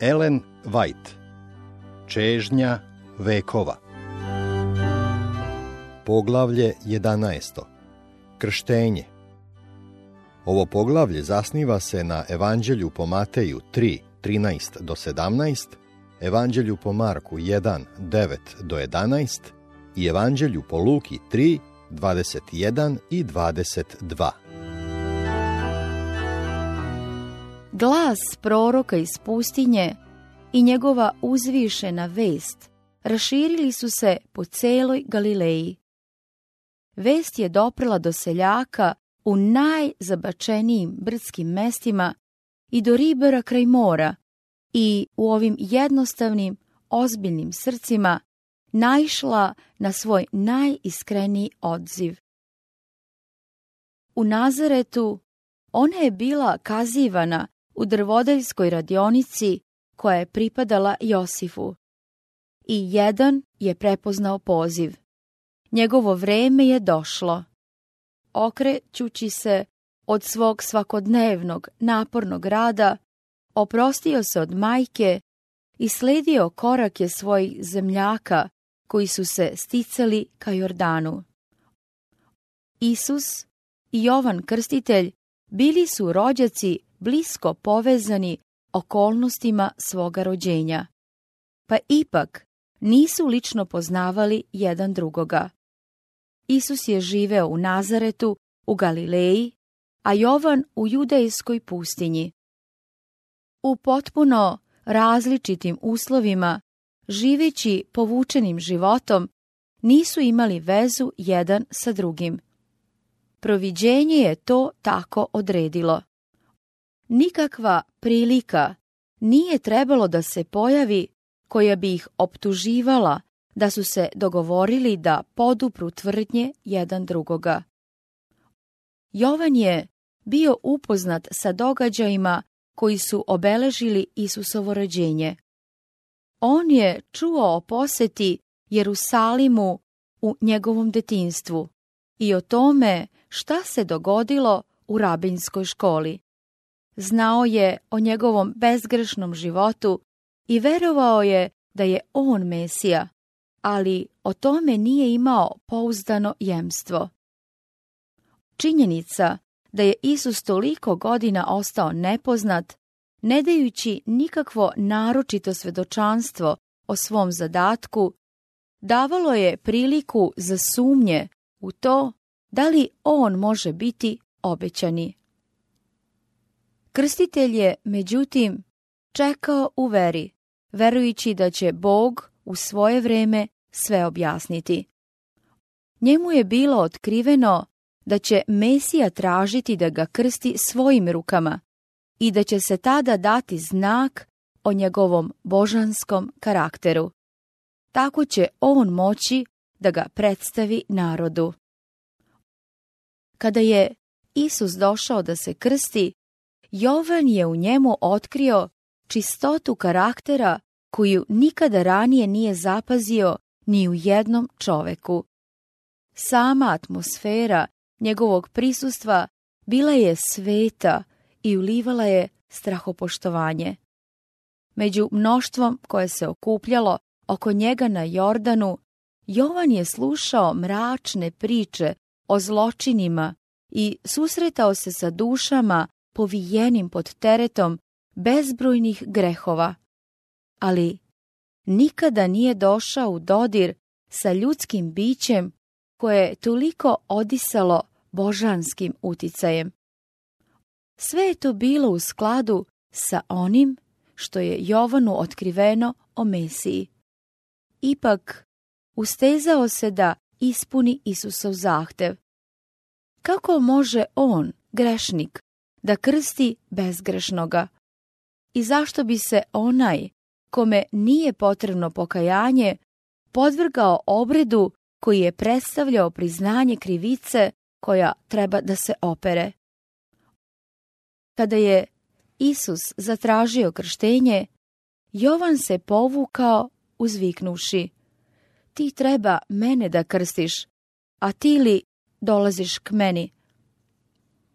Ellen White Čežnja vekova Poglavlje 11. Krštenje Ovo poglavlje zasniva se na Evanđelju po Mateju 3, 13 do 17, Evanđelju po Marku 1, 9 do 11 i Evanđelju po Luki 3, 21 i 22. Glas proroka iz pustinje i njegova uzvišena vest raširili su se po celoj Galileji. Vest je doprela do seljaka u najzabačenijim brdskim mestima i do ribara kraj mora i u ovim jednostavnim, ozbiljnim srcima naišla na svoj najiskreniji odziv. U Nazaretu ona je bila kazivana u drvodeljskoj radionici koja je pripadala Josifu. I jedan je prepoznao poziv. Njegovo vreme je došlo. Okrećući se od svog svakodnevnog napornog rada, oprostio se od majke i sledio korake svojih zemljaka koji su se sticali ka Jordanu. Isus i Jovan Krstitelj bili su rođaci blisko povezani okolnostima svoga rođenja. Pa ipak nisu lično poznavali jedan drugoga. Isus je živeo u Nazaretu, u Galileji, a Jovan u judejskoj pustinji. U potpuno različitim uslovima, živeći povučenim životom, nisu imali vezu jedan sa drugim. Proviđenje je to tako odredilo. Nikakva prilika nije trebalo da se pojavi koja bi ih optuživala da su se dogovorili da podupru tvrdnje jedan drugoga. Jovan je bio upoznat sa događajima koji su obeležili Isusovo rođenje. On je čuo o poseti Jerusalimu u njegovom detinstvu i o tome šta se dogodilo u rabinskoj školi. Znao je o njegovom bezgrešnom životu i verovao je da je on Mesija, ali o tome nije imao pouzdano jemstvo. Činjenica da je Isus toliko godina ostao nepoznat, ne dajući nikakvo naročito svedočanstvo o svom zadatku, davalo je priliku za sumnje u to da li on može biti obećani. Krstitelj je, međutim, čekao u veri, verujući da će Bog u svoje vreme sve objasniti. Njemu je bilo otkriveno da će Mesija tražiti da ga krsti svojim rukama i da će se tada dati znak o njegovom božanskom karakteru. Tako će on moći da ga predstavi narodu. Kada je Isus došao da se krsti, Jovan je u njemu otkrio čistotu karaktera koju nikada ranije nije zapazio ni u jednom čoveku. Sama atmosfera njegovog prisustva bila je sveta i ulivala je strahopoštovanje. Među mnoštvom koje se okupljalo oko njega na Jordanu, Jovan je slušao mračne priče o zločinima i susretao se sa dušama povijenim pod teretom bezbrojnih grehova. Ali nikada nije došao u dodir sa ljudskim bićem koje je toliko odisalo božanskim uticajem. Sve je to bilo u skladu sa onim što je Jovanu otkriveno o Mesiji. Ipak, ustezao se da ispuni Isusov zahtev. Kako može on, grešnik, da krsti bezgrešnoga? I zašto bi se onaj, kome nije potrebno pokajanje, podvrgao obredu koji je predstavljao priznanje krivice koja treba da se opere? Kada je Isus zatražio krštenje, Jovan se povukao uzviknuši. Ti treba mene da krstiš, a ti li dolaziš k meni?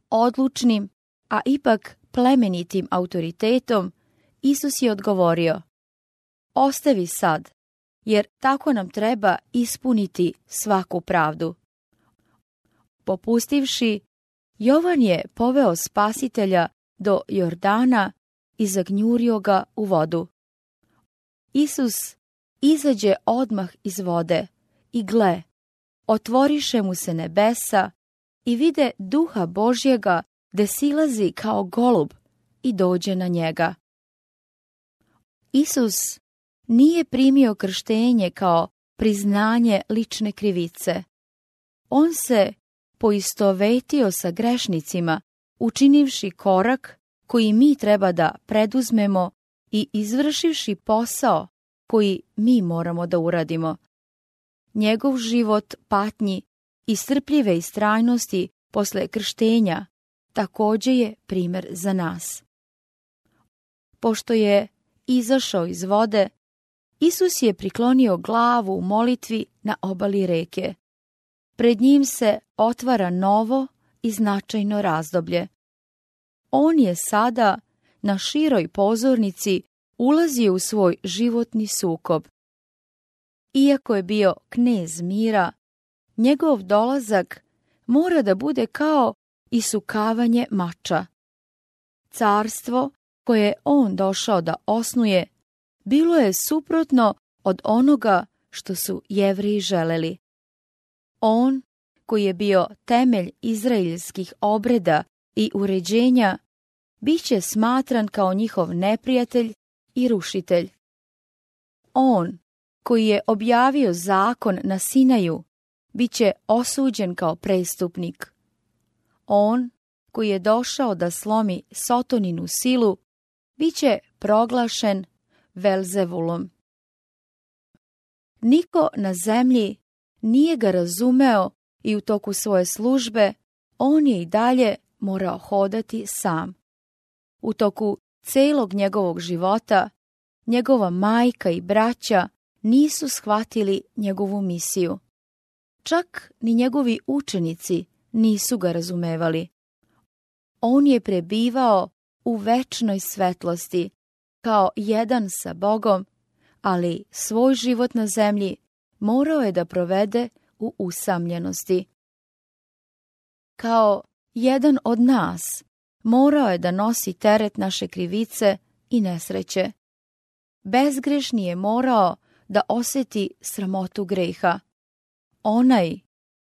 Odlučnim, a ipak plemenitim autoritetom, Isus je odgovorio, ostavi sad, jer tako nam treba ispuniti svaku pravdu. Popustivši, Jovan je poveo spasitelja do Jordana i zagnjurio ga u vodu. Isus izađe odmah iz vode i gle, otvoriše mu se nebesa i vide duha Božjega da silazi kao golub i dođe na njega. Isus nije primio krštenje kao priznanje lične krivice. On se poistovetio sa grešnicima, učinivši korak koji mi treba da preduzmemo i izvršivši posao koji mi moramo da uradimo. Njegov život patnji i strpljive istrajnosti posle krštenja također je primjer za nas. Pošto je izašao iz vode, Isus je priklonio glavu u molitvi na obali reke. Pred njim se otvara novo i značajno razdoblje. On je sada na široj pozornici ulazio u svoj životni sukob. Iako je bio knez mira, njegov dolazak mora da bude kao isukavanje mača. Carstvo koje je on došao da osnuje bilo je suprotno od onoga što su jevriji želeli. On, koji je bio temelj izraelskih obreda i uređenja, bit će smatran kao njihov neprijatelj i rušitelj. On, koji je objavio zakon na Sinaju, bit će osuđen kao prestupnik. On, koji je došao da slomi Sotoninu silu, bit će proglašen Velzevulom. Niko na zemlji nije ga razumeo i u toku svoje službe on je i dalje morao hodati sam. U toku celog njegovog života njegova majka i braća nisu shvatili njegovu misiju. Čak ni njegovi učenici nisu ga razumevali. On je prebivao u večnoj svetlosti, kao jedan sa Bogom, ali svoj život na zemlji morao je da provede u usamljenosti. Kao jedan od nas morao je da nosi teret naše krivice i nesreće. Bezgrešni je morao da osjeti sramotu greha. Onaj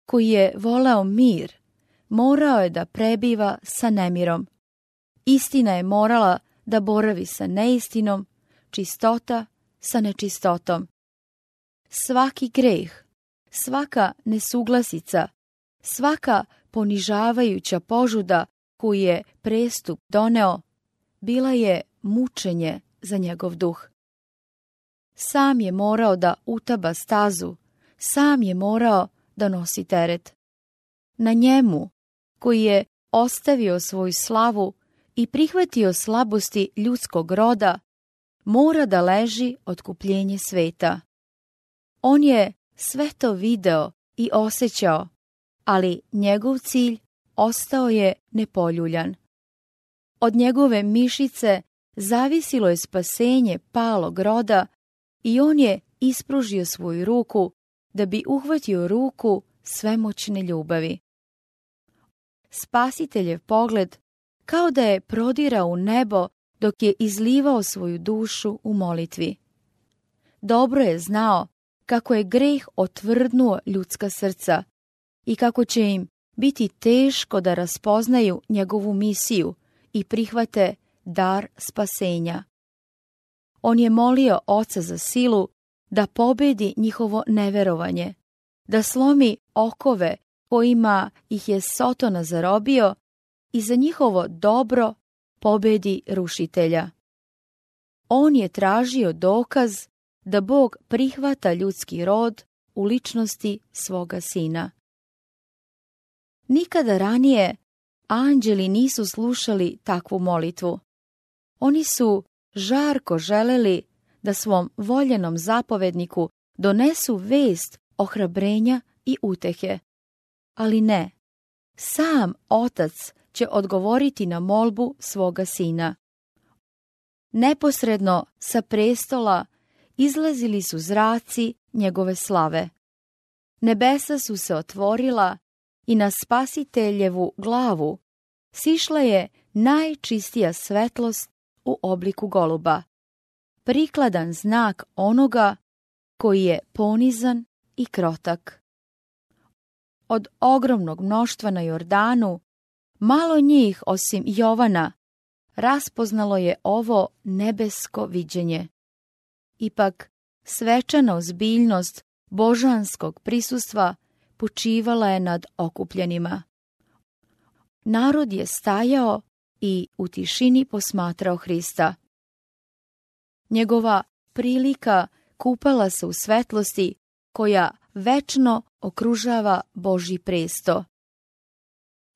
koji je voleo mir, morao je da prebiva sa nemirom. Istina je morala da boravi sa neistinom, čistota sa nečistotom. Svaki greh, svaka nesuglasica, svaka ponižavajuća požuda koju je prestup doneo, bila je mučenje za njegov duh. Sam je morao da utaba stazu, sam je morao da nosi teret. Na njemu, koji je ostavio svoju slavu i prihvatio slabosti ljudskog roda, mora da leži otkupljenje sveta. On je sve to video i osjećao, ali njegov cilj ostao je nepoljuljan. Od njegove mišice zavisilo je spasenje palog roda i on je ispružio svoju ruku da bi uhvatio ruku svemoćne ljubavi. Spasiteljev pogled kao da je prodirao u nebo dok je izlivao svoju dušu u molitvi. Dobro je znao kako je greh otvrdnuo ljudska srca i kako će im biti teško da raspoznaju njegovu misiju i prihvate dar spasenja. On je molio oca za silu da pobedi njihovo neverovanje, da slomi okove kojima ih je Sotona zarobio i za njihovo dobro pobedi rušitelja. On je tražio dokaz da Bog prihvata ljudski rod u ličnosti svoga sina. Nikada ranije anđeli nisu slušali takvu molitvu. Oni su žarko želeli da svom voljenom zapovedniku donesu vest ohrabrenja i utehe. Ali ne, sam otac će odgovoriti na molbu svoga sina. Neposredno sa prestola izlazili su zraci njegove slave. Nebesa su se otvorila i na spasiteljevu glavu sišla je najčistija svetlost u obliku goluba, prikladan znak onoga koji je ponizan i krotak. Od ogromnog mnoštva na Jordanu, malo njih osim Jovana raspoznalo je ovo nebesko viđenje. Ipak, svečana ozbiljnost božanskog prisustva počivala je nad okupljenima. Narod je stajao i u tišini posmatrao Hrista. Njegova prilika kupala se u svetlosti koja večno okružava Božji presto.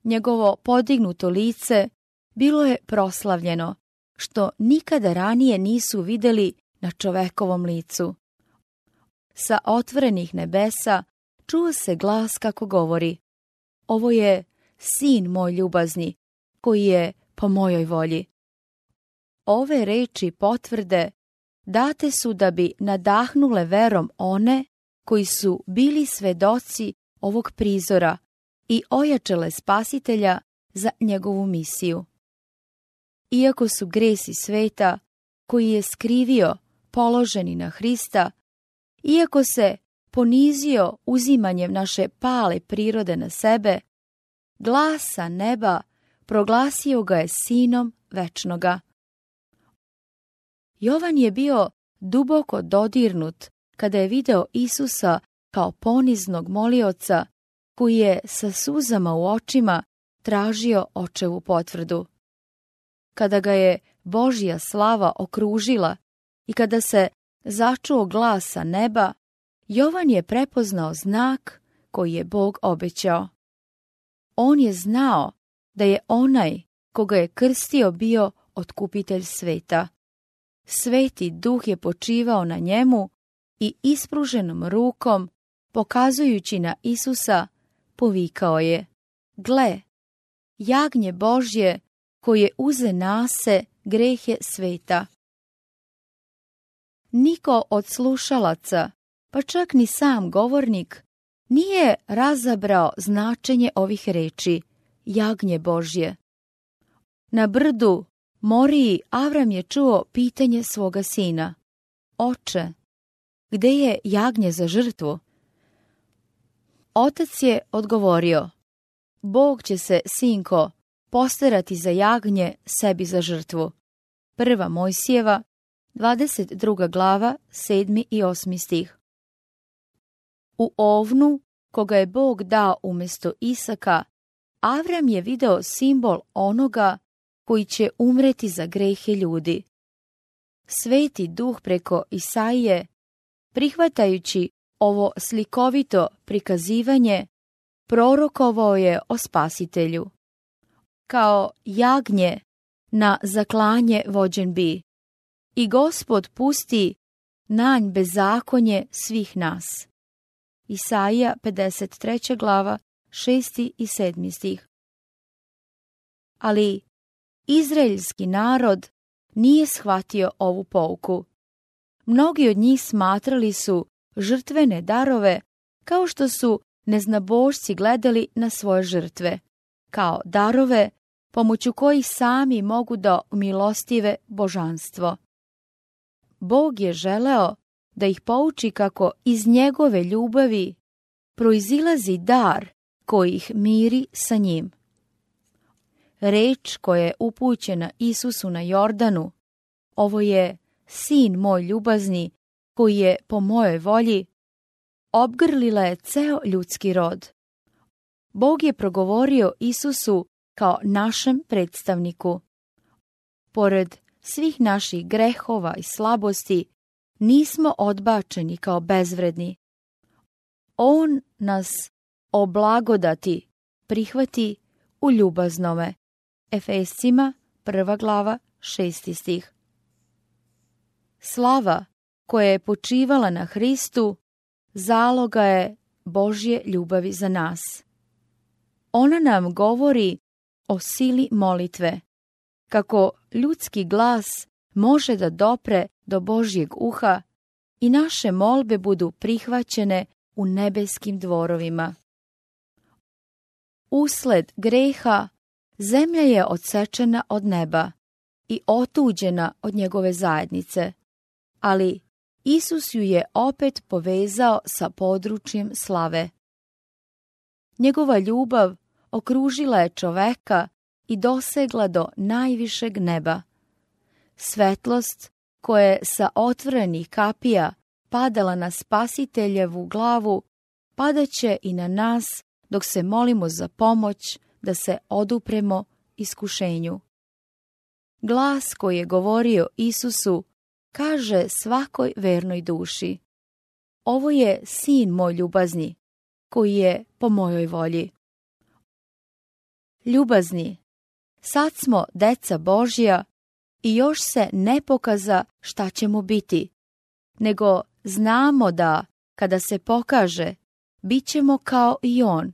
Njegovo podignuto lice bilo je proslavljeno, što nikada ranije nisu videli na čovekovom licu. Sa otvorenih nebesa čuo se glas kako govori Ovo je sin moj ljubazni, koji je po mojoj volji. Ove reči potvrde date su da bi nadahnule verom one koji su bili svedoci ovog prizora i ojačale spasitelja za njegovu misiju. Iako su gresi sveta, koji je skrivio položeni na Hrista, iako se ponizio uzimanjem naše pale prirode na sebe, glasa neba proglasio ga je sinom večnoga. Jovan je bio duboko dodirnut kada je video Isusa kao poniznog molioca koji je sa suzama u očima tražio očevu potvrdu. Kada ga je Božja slava okružila i kada se začuo glasa neba, Jovan je prepoznao znak koji je Bog obećao. On je znao da je onaj koga je krstio bio otkupitelj sveta. Sveti duh je počivao na njemu i ispruženom rukom, pokazujući na Isusa, povikao je, gle, jagnje Božje koje uze nase grehe sveta. Niko od slušalaca, pa čak ni sam govornik, nije razabrao značenje ovih reči, jagnje Božje. Na brdu Moriji Avram je čuo pitanje svoga sina. Oče, gde je jagnje za žrtvu? Otac je odgovorio, Bog će se, sinko, posterati za jagnje sebi za žrtvu. Prva Mojsijeva, 22. glava, 7. i 8. stih. U ovnu, koga je Bog dao umjesto Isaka, Avram je video simbol onoga koji će umreti za grehe ljudi. Sveti duh preko Isaije, prihvatajući ovo slikovito prikazivanje, prorokovao je o spasitelju. Kao jagnje na zaklanje vođen bi, i gospod pusti nanj bezakonje svih nas. Isaija 53. glava 6. i 7. stih. Ali izraelski narod nije shvatio ovu pouku. Mnogi od njih smatrali su žrtvene darove kao što su neznabošci gledali na svoje žrtve, kao darove pomoću kojih sami mogu da umilostive božanstvo. Bog je želeo da ih pouči kako iz njegove ljubavi proizilazi dar koji ih miri sa njim. Reč koja je upućena Isusu na Jordanu, ovo je sin moj ljubazni koji je po mojoj volji, obgrlila je ceo ljudski rod. Bog je progovorio Isusu kao našem predstavniku. Pored svih naših grehova i slabosti, nismo odbačeni kao bezvredni. On nas o blagodati prihvati u ljubaznome. Efescima, prva glava, šesti stih. Slava koja je počivala na Hristu, zaloga je Božje ljubavi za nas. Ona nam govori o sili molitve, kako ljudski glas može da dopre do Božjeg uha i naše molbe budu prihvaćene u nebeskim dvorovima. Usled greha zemlja je odsečena od neba i otuđena od njegove zajednice, ali Isus ju je opet povezao sa područjem slave. Njegova ljubav okružila je čoveka i dosegla do najvišeg neba. Svetlost koja je sa otvorenih kapija padala na spasiteljevu glavu, padaće i na nas dok se molimo za pomoć da se odupremo iskušenju. Glas koji je govorio Isusu kaže svakoj vernoj duši. Ovo je sin moj ljubazni, koji je po mojoj volji. Ljubazni, sad smo deca Božja i još se ne pokaza šta ćemo biti, nego znamo da, kada se pokaže, bit ćemo kao i on,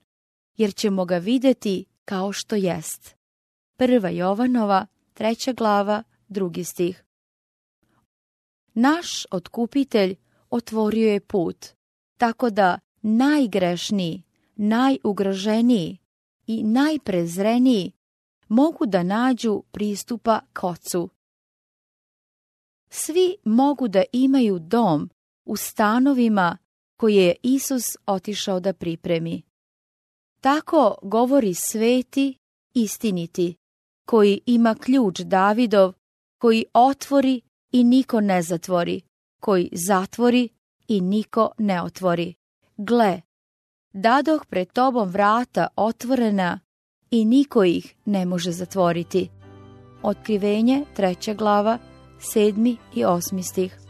jer ćemo ga videti kao što jest. Prva Jovanova, treća glava, drugi stih. Naš otkupitelj otvorio je put, tako da najgrešniji, najugroženiji i najprezreniji mogu da nađu pristupa k ocu. Svi mogu da imaju dom u stanovima koje je Isus otišao da pripremi. Tako govori sveti, istiniti, koji ima ključ Davidov, koji otvori i niko ne zatvori, koji zatvori i niko ne otvori. Gle, dadoh pred tobom vrata otvorena i niko ih ne može zatvoriti. Otkrivenje, treća glava, sedmi i osmi stih.